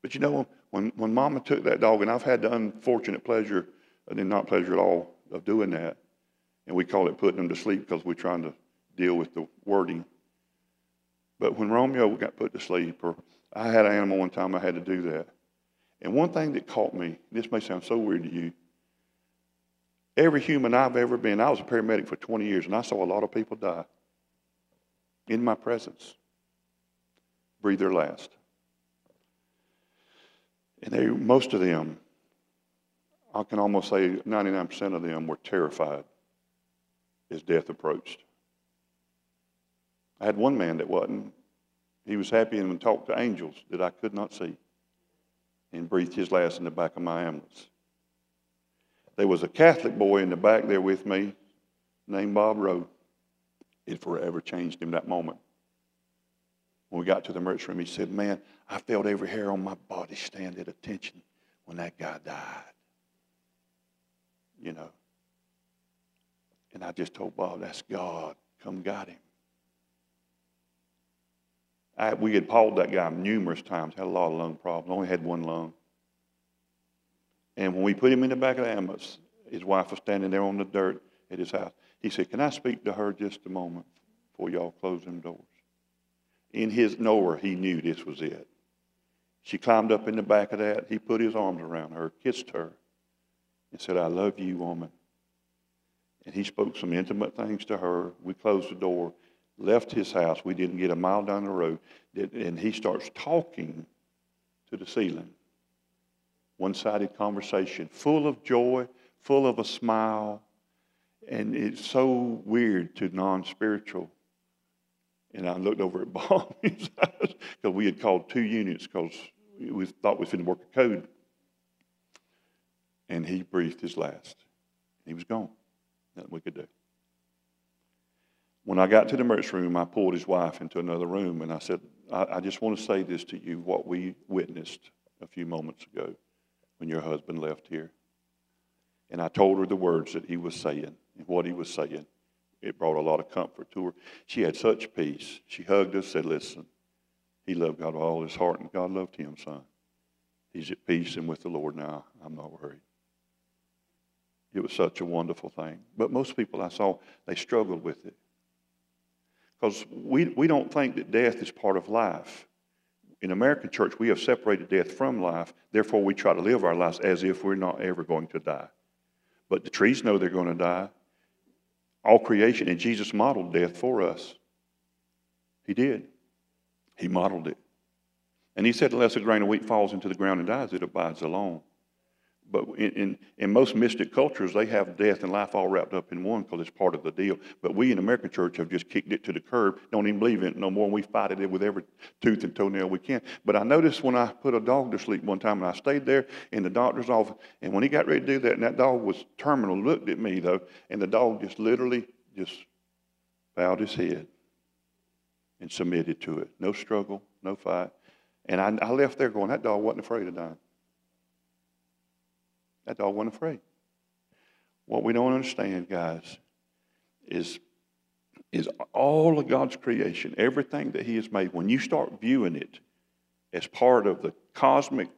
But you know, when, when mama took that dog, and I've had the unfortunate pleasure, and not pleasure at all, of doing that, and we call it putting them to sleep because we're trying to deal with the wording. But when Romeo got put to sleep, or I had an animal one time, I had to do that. And one thing that caught me, this may sound so weird to you, every human I've ever been, I was a paramedic for 20 years, and I saw a lot of people die in my presence, breathe their last. And they, most of them, I can almost say 99% of them were terrified as death approached. I had one man that wasn't. He was happy and talked to angels that I could not see and breathed his last in the back of my ambulance. There was a Catholic boy in the back there with me named Bob Rowe. It forever changed him that moment. When we got to the emergency room, he said, Man, I felt every hair on my body stand at attention when that guy died. You know. And I just told Bob, That's God. Come got him. I, we had pawed that guy numerous times, had a lot of lung problems, only had one lung. And when we put him in the back of the ambulance, his wife was standing there on the dirt at his house. He said, Can I speak to her just a moment before y'all close them doors? In his knower, he knew this was it. She climbed up in the back of that. He put his arms around her, kissed her, and said, I love you, woman. And he spoke some intimate things to her. We closed the door left his house. We didn't get a mile down the road. And he starts talking to the ceiling. One sided conversation, full of joy, full of a smile. And it's so weird to non spiritual. And I looked over at Bob because we had called two units because we thought we was going work a code. And he breathed his last. He was gone. Nothing we could do. When I got to the emergency room, I pulled his wife into another room and I said, I, I just want to say this to you what we witnessed a few moments ago when your husband left here. And I told her the words that he was saying and what he was saying. It brought a lot of comfort to her. She had such peace. She hugged us, said, Listen, he loved God with all his heart, and God loved him, son. He's at peace and with the Lord now. I'm not worried. It was such a wonderful thing. But most people I saw, they struggled with it. Because we, we don't think that death is part of life. In American church, we have separated death from life. Therefore, we try to live our lives as if we're not ever going to die. But the trees know they're going to die. All creation, and Jesus modeled death for us. He did. He modeled it. And he said, unless a grain of wheat falls into the ground and dies, it abides alone. But in, in, in, most mystic cultures, they have death and life all wrapped up in one because it's part of the deal. But we in American church have just kicked it to the curb, don't even believe in it no more, and we fight it with every tooth and toenail we can. But I noticed when I put a dog to sleep one time, and I stayed there in the doctor's office, and when he got ready to do that, and that dog was terminal, looked at me though, and the dog just literally just bowed his head and submitted to it. No struggle, no fight. And I, I left there going, that dog wasn't afraid of dying. That dog wasn't afraid. What we don't understand, guys, is, is all of God's creation, everything that He has made, when you start viewing it as part of the cosmic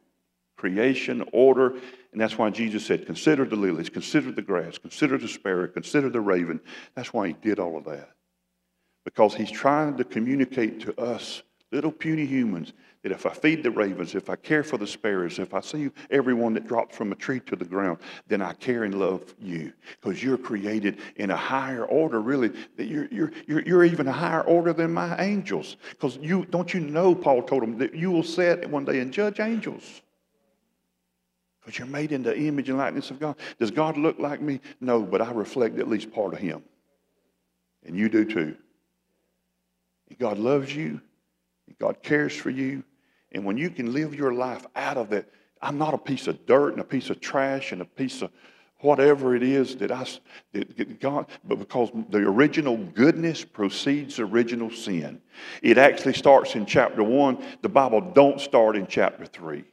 creation order, and that's why Jesus said, Consider the lilies, consider the grass, consider the sparrow, consider the raven. That's why He did all of that. Because He's trying to communicate to us, little puny humans, that if I feed the ravens, if I care for the sparrows, if I see everyone that drops from a tree to the ground, then I care and love you because you're created in a higher order, really. That you're, you're, you're, you're even a higher order than my angels. Because you don't you know, Paul told them, that you will sit one day and judge angels. Because you're made in the image and likeness of God. Does God look like me? No, but I reflect at least part of Him. And you do too. God loves you. God cares for you. And when you can live your life out of that, I'm not a piece of dirt and a piece of trash and a piece of whatever it is that I, that God, but because the original goodness precedes original sin. It actually starts in chapter one. The Bible don't start in chapter three.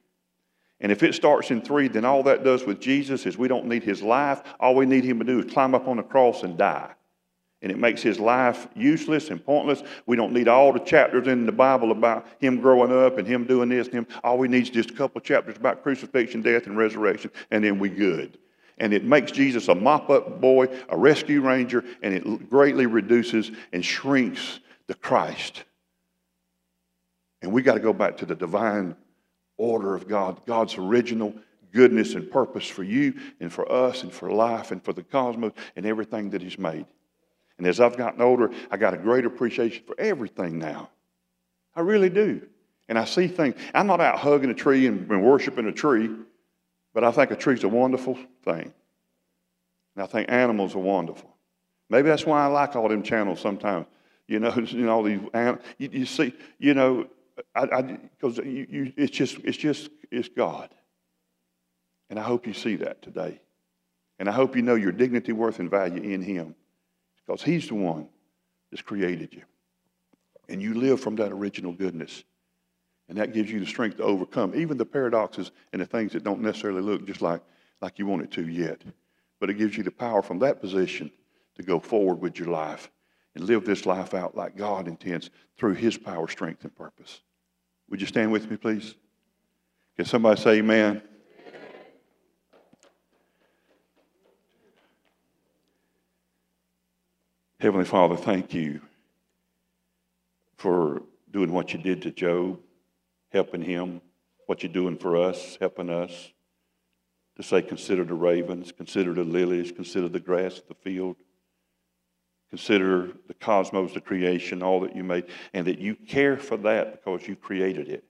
And if it starts in three, then all that does with Jesus is we don't need his life. All we need him to do is climb up on the cross and die. And it makes his life useless and pointless. We don't need all the chapters in the Bible about him growing up and him doing this and him. All we need is just a couple chapters about crucifixion, death, and resurrection, and then we good. And it makes Jesus a mop up boy, a rescue ranger, and it greatly reduces and shrinks the Christ. And we got to go back to the divine order of God, God's original goodness and purpose for you and for us and for life and for the cosmos and everything that He's made. And as I've gotten older, I got a great appreciation for everything now. I really do. And I see things. I'm not out hugging a tree and, and worshiping a tree, but I think a tree's a wonderful thing. And I think animals are wonderful. Maybe that's why I like all them channels sometimes. You know, you know all these. You, you see, you know, because you, you, it's just, it's just, it's God. And I hope you see that today. And I hope you know your dignity, worth, and value in Him. Because He's the one that's created you. And you live from that original goodness. And that gives you the strength to overcome even the paradoxes and the things that don't necessarily look just like, like you want it to yet. But it gives you the power from that position to go forward with your life and live this life out like God intends through His power, strength, and purpose. Would you stand with me, please? Can somebody say amen? Heavenly Father, thank you for doing what you did to Job, helping him, what you're doing for us, helping us to say, consider the ravens, consider the lilies, consider the grass of the field, consider the cosmos, the creation, all that you made, and that you care for that because you created it.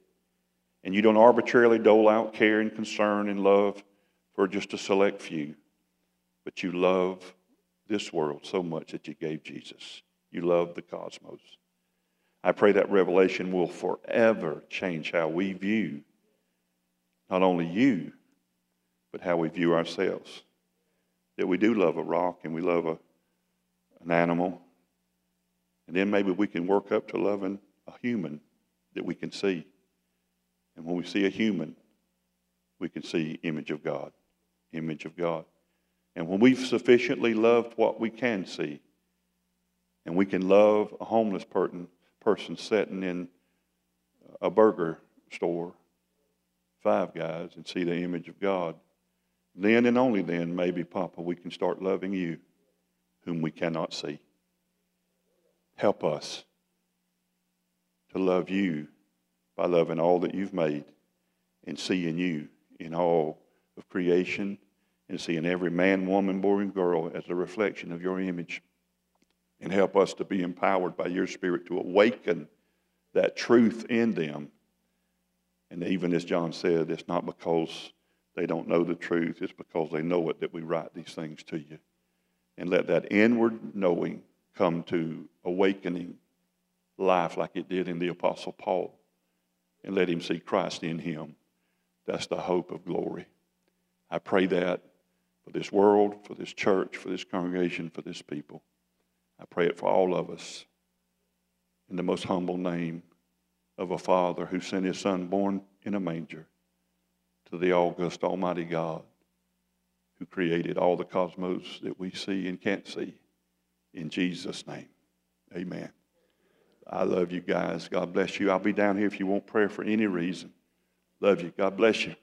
And you don't arbitrarily dole out care and concern and love for just a select few, but you love this world so much that you gave Jesus. You love the cosmos. I pray that revelation will forever change how we view not only you, but how we view ourselves. That we do love a rock and we love a, an animal. And then maybe we can work up to loving a human that we can see. And when we see a human, we can see image of God. Image of God. And when we've sufficiently loved what we can see, and we can love a homeless person, person sitting in a burger store, five guys, and see the image of God, then and only then, maybe, Papa, we can start loving you, whom we cannot see. Help us to love you by loving all that you've made and seeing you in all of creation and seeing every man, woman, boy, and girl as a reflection of your image. And help us to be empowered by your Spirit to awaken that truth in them. And even as John said, it's not because they don't know the truth, it's because they know it that we write these things to you. And let that inward knowing come to awakening life like it did in the Apostle Paul. And let him see Christ in him. That's the hope of glory. I pray that for this world, for this church, for this congregation, for this people. I pray it for all of us in the most humble name of a Father who sent his Son born in a manger to the august Almighty God who created all the cosmos that we see and can't see. In Jesus' name, amen. I love you guys. God bless you. I'll be down here if you want prayer for any reason. Love you. God bless you.